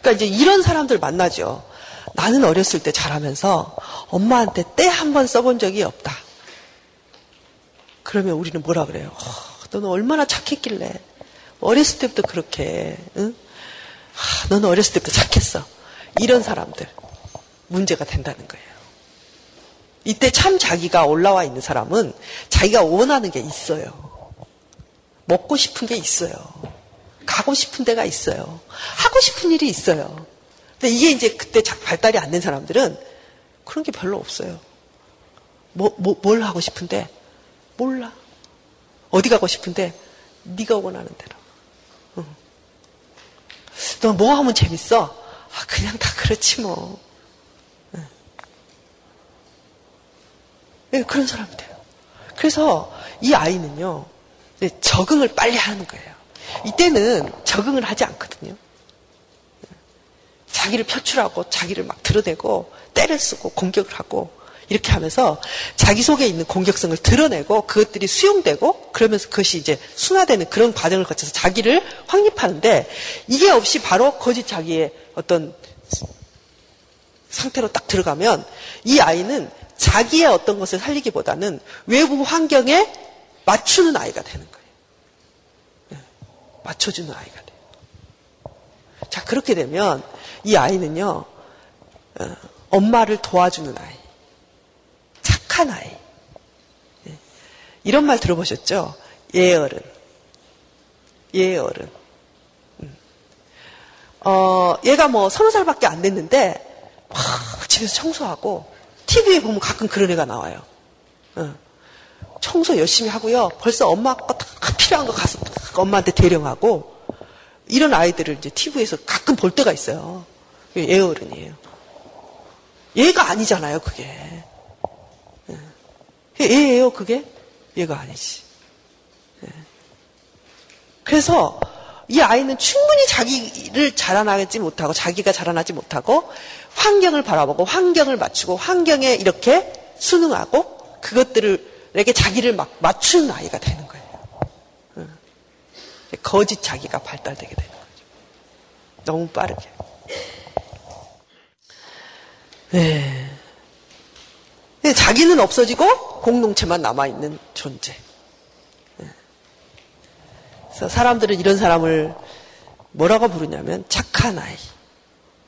그러니까 이제 이런 사람들 만나죠. 나는 어렸을 때 자라면서 엄마한테 때 한 번 써본 적이 없다. 그러면 우리는 뭐라 그래요? 어, 너는 얼마나 착했길래 어렸을 때부터 그렇게 응? 아, 너는 어렸을 때부터 착했어. 이런 사람들 문제가 된다는 거예요. 이때 참 자기가 올라와 있는 사람은 자기가 원하는 게 있어요. 먹고 싶은 게 있어요. 가고 싶은 데가 있어요. 하고 싶은 일이 있어요. 근데 이게 이제 그때 발달이 안 된 사람들은 그런 게 별로 없어요. 뭐, 뭐, 뭘 하고 싶은데? 몰라. 어디 가고 싶은데? 네가 원하는 대로. 응. 너뭐 하면 재밌어? 아, 그냥 다 그렇지 뭐. 응. 네, 그런 사람이 돼요. 그래서 이 아이는요, 적응을 빨리 하는 거예요. 이때는 적응을 하지 않거든요. 자기를 표출하고 자기를 막 드러내고 때를 쓰고 공격을 하고 이렇게 하면서 자기 속에 있는 공격성을 드러내고 그것들이 수용되고 그러면서 그것이 이제 순화되는 그런 과정을 거쳐서 자기를 확립하는데 이게 없이 바로 거짓 자기의 어떤 상태로 딱 들어가면 이 아이는 자기의 어떤 것을 살리기보다는 외부 환경에 맞추는 아이가 되는 거예요. 네. 맞춰주는 아이가. 자, 그렇게 되면 이 아이는요, 어, 엄마를 도와주는 아이. 착한 아이. 예. 이런 말 들어보셨죠? 예어른. 예어른. 음. 어, 얘가 뭐 서너 살밖에 안 됐는데, 막 집에서 청소하고, TV에 보면 가끔 그런 애가 나와요. 어. 청소 열심히 하고요. 벌써 엄마 거다 필요한 거 가서 엄마한테 대령하고, 이런 아이들을 이제 TV에서 가끔 볼 때가 있어요. 예어른이에요. 얘가 아니잖아요, 그게. 얘예요, 그게? 얘가 아니지. 예. 그래서 이 아이는 충분히 자기를 자라나지 못하고 자기가 자라나지 못하고 환경을 바라보고 환경을 맞추고 환경에 이렇게 순응하고 그것들에게 자기를 막 맞추는 아이가 되는 거짓 자기가 발달되게 되는 거죠. 너무 빠르게. 네. 자기는 없어지고 공동체만 남아있는 존재. 네. 그래서 사람들은 이런 사람을 뭐라고 부르냐면 착한 아이.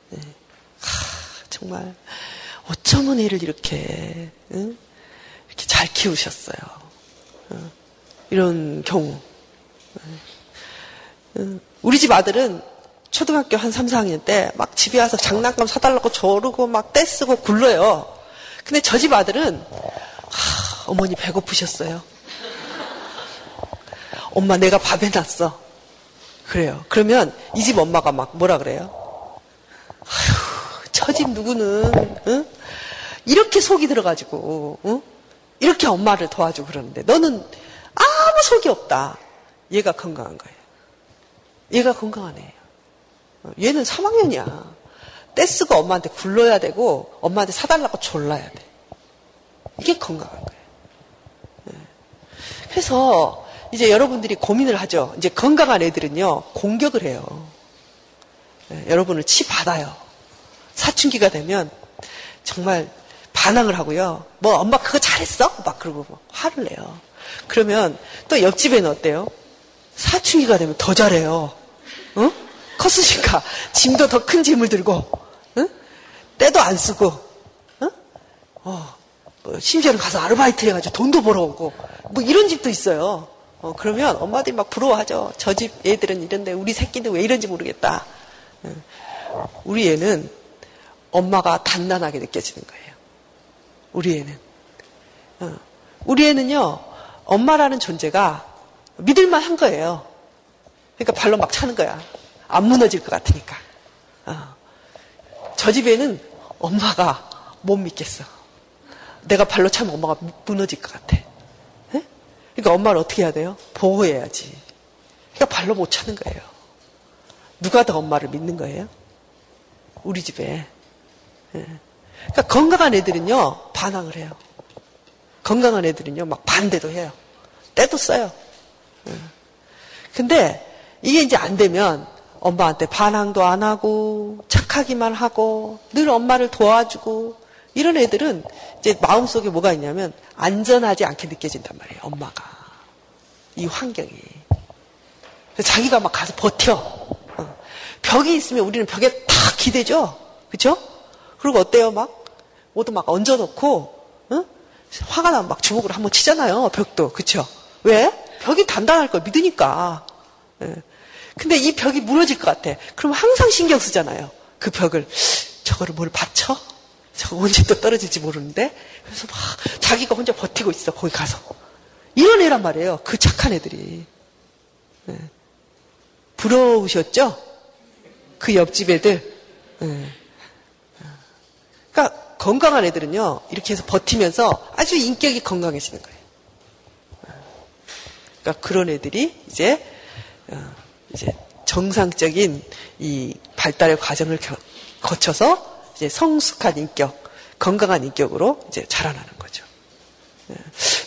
네. 하, 정말 어쩌면 애를 이렇게 응? 이렇게 잘 키우셨어요. 어, 이런 경우. 네. 우리 집 아들은 초등학교 한 3, 4학년 때 막 집에 와서 장난감 사달라고 조르고 막 떼쓰고 굴러요. 근데 저 집 아들은 하, 어머니 배고프셨어요. 엄마 내가 밥 해놨어. 그래요. 그러면 이 집 엄마가 막 뭐라 그래요? 저집 누구는 응? 이렇게 속이 들어가지고 응? 이렇게 엄마를 도와주고 그러는데 너는 아무 속이 없다. 얘가 건강한 거예요. 얘가 애예요. 얘는 3학년이야. 떼쓰고 엄마한테 굴러야 되고 엄마한테 사달라고 졸라야 돼. 이게 건강한 거예요. 네. 그래서 이제 여러분들이 고민을 하죠. 이제 건강한 애들은요 공격을 해요. 네, 여러분을 치 받아요. 사춘기가 되면 정말 반항을 하고요. 뭐 엄마 그거 잘했어? 막 그러고 뭐 화를 내요. 그러면 또 옆집에는 어때요? 사춘기가 되면 더 잘해요. 응? 컸으니까 [LAUGHS] 짐도 더 큰 짐을 들고 응? 때도 안 쓰고 응? 어, 뭐 심지어는 가서 아르바이트 해가지고 돈도 벌어오고 뭐 이런 집도 있어요. 어, 그러면 엄마들이 막 부러워하죠. 저 집 애들은 이런데 우리 새끼는 왜 이런지 모르겠다. 응. 우리 애는 엄마가 단단하게 느껴지는 거예요. 우리 애는. 어. 우리 애는요, 엄마라는 존재가 믿을만 한 거예요. 그러니까 발로 막 차는 거야. 안 무너질 것 같으니까. 어. 저 집에는 엄마가 못 믿겠어. 내가 발로 차면 엄마가 무너질 것 같아. 네? 그러니까 엄마를 어떻게 해야 돼요? 보호해야지. 그러니까 발로 못 차는 거예요. 누가 더 엄마를 믿는 거예요? 우리 집에. 예. 그러니까 건강한 애들은요, 반항을 해요. 건강한 애들은요, 막 반대도 해요. 때도 써요. 예. 근데 이게 이제 안 되면 엄마한테 반항도 안 하고 착하기만 하고 늘 엄마를 도와주고 이런 애들은 이제 마음속에 뭐가 있냐면 안전하지 않게 느껴진단 말이에요. 엄마가. 이 환경이. 자기가 막 가서 버텨. 어. 벽이 있으면 우리는 벽에 탁 기대죠. 그쵸? 그리고 어때요? 막 모두 막 얹어놓고 어? 화가 나면 막 주먹으로 한번 치잖아요. 벽도. 그쵸? 왜? 벽이 단단할 걸 믿으니까. 예. 근데 이 벽이 무너질 것 같아. 그럼 항상 신경 쓰잖아요. 그 벽을. 저거를 뭘 받쳐? 저거 언제 또 떨어질지 모르는데. 그래서 막 자기가 혼자 버티고 있어. 거기 가서. 이런 애란 말이에요. 그 착한 애들이. 네. 부러우셨죠? 그 옆집 애들. 네. 그러니까 건강한 애들은요. 이렇게 해서 버티면서 아주 인격이 건강해지는 거예요. 그러니까 그런 애들이 이제 어, 이제 정상적인 이 발달의 과정을 거쳐서 이제 성숙한 인격, 건강한 인격으로 이제 자라나는 거죠. 예.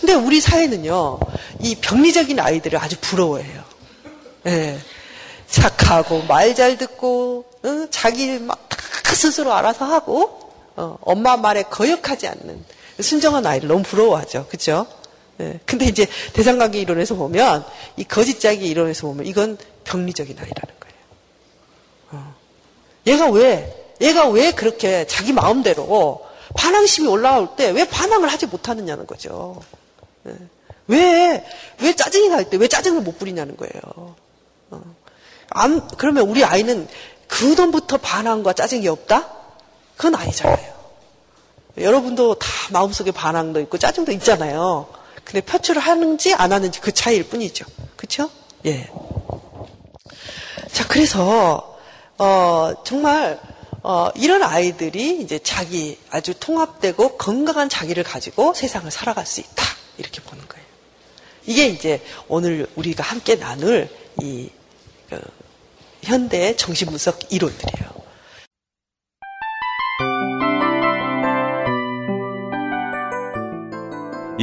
근데 우리 사회는요, 이 병리적인 아이들을 아주 부러워해요. 예. 착하고, 말 잘 듣고, 어? 자기 막 스스로 알아서 하고, 어, 엄마 말에 거역하지 않는 순정한 아이를 너무 부러워하죠. 그죠? 예. 근데 이제 대상관계 이론에서 보면, 이 거짓자기 이론에서 보면, 이건 병리적인 아이라는 거예요. 어. 얘가 왜, 얘가 왜 그렇게 자기 마음대로 반항심이 올라올 때 왜 반항을 하지 못하느냐는 거죠. 예. 왜, 왜 짜증이 날 때 왜 짜증을 못 부리냐는 거예요. 어. 안, 그러면 우리 아이는 그 전부터 반항과 짜증이 없다? 그건 아니잖아요. 여러분도 다 마음속에 반항도 있고 짜증도 있잖아요. 근데 표출을 하는지 안 하는지 그 차이일 뿐이죠. 그쵸? 예. 자, 그래서, 어, 정말, 어, 이런 아이들이 이제 자기 아주 통합되고 건강한 자기를 가지고 세상을 살아갈 수 있다. 이렇게 보는 거예요. 이게 이제 오늘 우리가 함께 나눌 이, 그, 현대 정신분석 이론들이에요.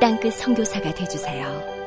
땅끝 성교사가 되주세요